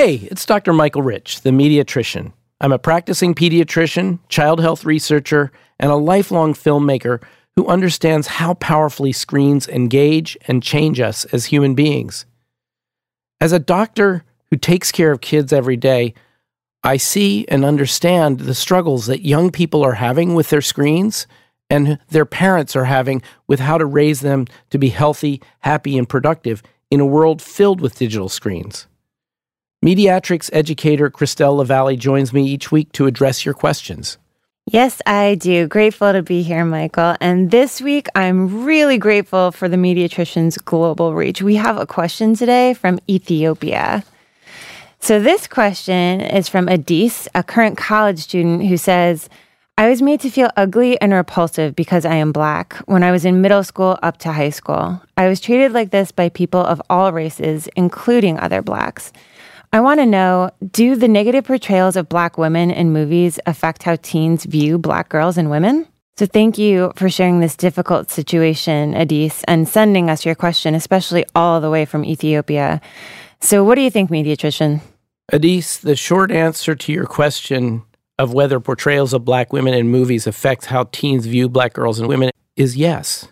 Hey, it's Dr. Michael Rich, the mediatrician. I'm a practicing pediatrician, child health researcher, and a lifelong filmmaker who understands how powerfully screens engage and change us as human beings. As a doctor who takes care of kids every day, I see and understand the struggles that young people are having with their screens and their parents are having with how to raise them to be healthy, happy, and productive in a world filled with digital screens. Mediatrics educator Kristelle Lavallee joins me each week to address your questions. Yes, I do. Grateful to be here, Michael. And this week, I'm really grateful for the Mediatrician's global reach. We have a question today from Ethiopia. So, this question is from Adis, a current college student who says, I was made to feel ugly and repulsive because I am black when I was in middle school up to high school. I was treated like this by people of all races, including other blacks. I want to know do the negative portrayals of black women in movies affect how teens view black girls and women? So, thank you for sharing this difficult situation, Adis, and sending us your question, especially all the way from Ethiopia. So, what do you think, mediatrician? Adis, the short answer to your question of whether portrayals of black women in movies affect how teens view black girls and women is yes.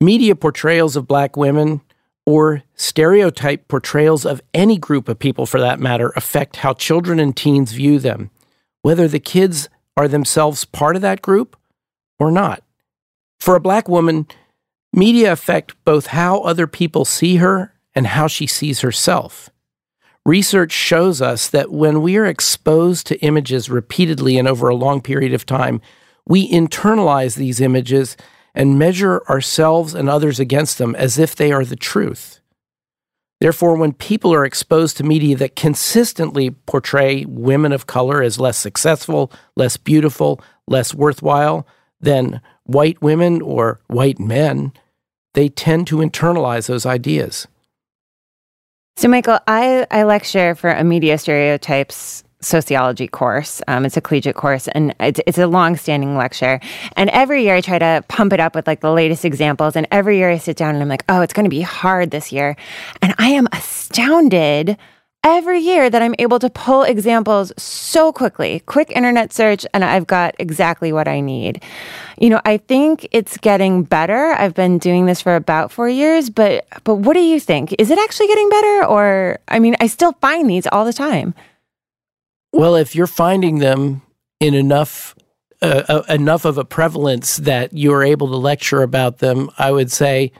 Media portrayals of black women or stereotype portrayals of any group of people for that matter affect how children and teens view them, whether the kids are themselves part of that group or not. For a black woman, media affect both how other people see her and how she sees herself. Research shows us that when we are exposed to images repeatedly and over a long period of time, we internalize these images and measure ourselves and others against them as if they are the truth. Therefore, when people are exposed to media that consistently portray women of color as less successful, less beautiful, less worthwhile than white women or white men, they tend to internalize those ideas. So, Michael, I, I lecture for a media stereotypes sociology course. Um, it's a collegiate course, and it's, it's a long-standing lecture. And every year I try to pump it up with like the latest examples. And every year I sit down and I'm like, oh, it's going to be hard this year. And I am astounded every year that I'm able to pull examples so quickly, quick internet search, and I've got exactly what I need. You know, I think it's getting better. I've been doing this for about four years, but but what do you think? Is it actually getting better, or I mean, I still find these all the time. Well, if you're finding them in enough uh, uh, enough of a prevalence that you're able to lecture about them, I would say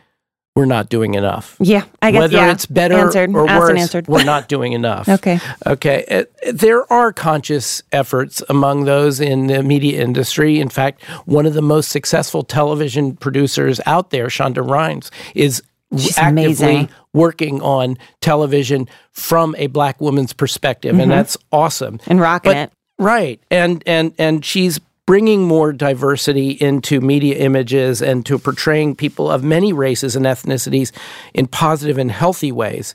we're not doing enough. Yeah, I guess whether yeah. it's better answered. or Asked worse, answered. we're not doing enough. Okay. Okay. Uh, There are conscious efforts among those in the media industry. In fact, one of the most successful television producers out there, Shonda Rhimes, is She's actively amazing. working on television from a black woman's perspective, and mm-hmm. that's awesome. and rocking But- it. Right. And and and she's bringing more diversity into media images and to portraying people of many races and ethnicities in positive and healthy ways.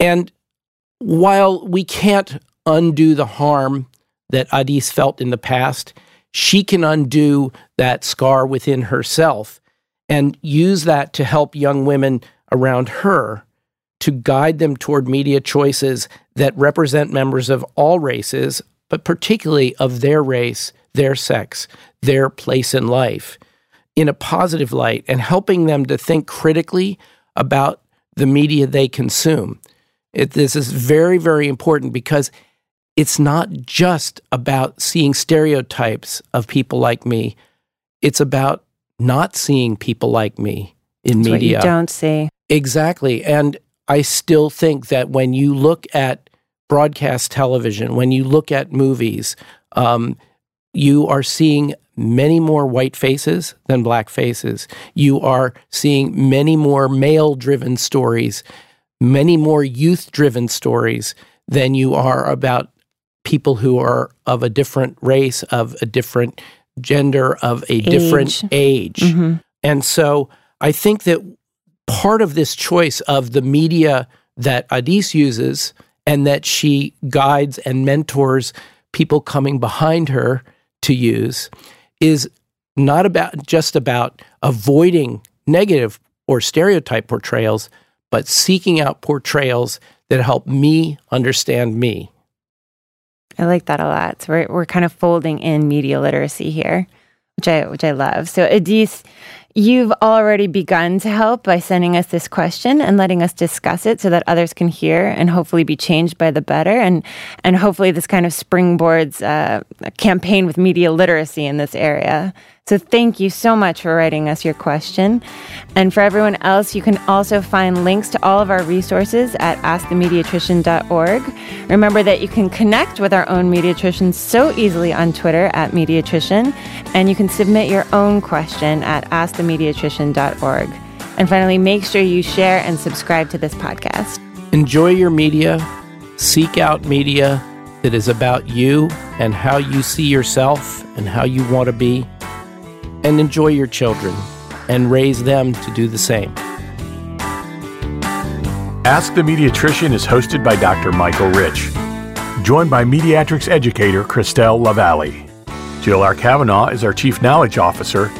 And while we can't undo the harm that Adis felt in the past, she can undo that scar within herself and use that to help young women around her to guide them toward media choices that represent members of all races, but particularly of their race, their sex, their place in life in a positive light and helping them to think critically about the media they consume. It, this is very, very important because it's not just about seeing stereotypes of people like me. It's about not seeing people like me in That's media. don't see. Exactly. And I still think that when you look at broadcast television, when you look at movies, um, you are seeing many more white faces than black faces. You are seeing many more male driven stories, many more youth driven stories than you are about people who are of a different race, of a different gender, of a different age. Mhm. And so I think that part of this choice of the media that Adis uses and that she guides and mentors people coming behind her to use is not about just about avoiding negative or stereotype portrayals, but seeking out portrayals that help me understand me. I like that a lot. So we're we're kind of folding in media literacy here, which I which I love. So Adis, you've already begun to help by sending us this question and letting us discuss it so that others can hear and hopefully be changed by the better. And and hopefully this kind of springboards uh, a campaign with media literacy in this area. So thank you so much for writing us your question. And for everyone else, you can also find links to all of our resources at askthemediatrician.org. Remember that you can connect with our own mediatricians so easily on Twitter at mediatrician, and you can submit your own question at askthemediatrician.org. And finally, make sure you share and subscribe to this podcast. Enjoy your media, seek out media that is about you and how you see yourself and how you want to be and enjoy your children and raise them to do the same. Ask the Mediatrician is hosted by Dr. Michael Rich, joined by mediatrics educator Kristelle Lavallee. Jill R. Kavanaugh is our Chief Knowledge Officer.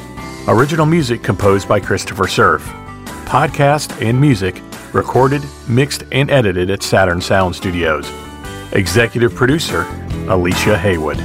Original music composed by Christopher Cerf. Podcast and music recorded, mixed, and edited at Saturn Sound Studios. Executive producer Alicia Haywood.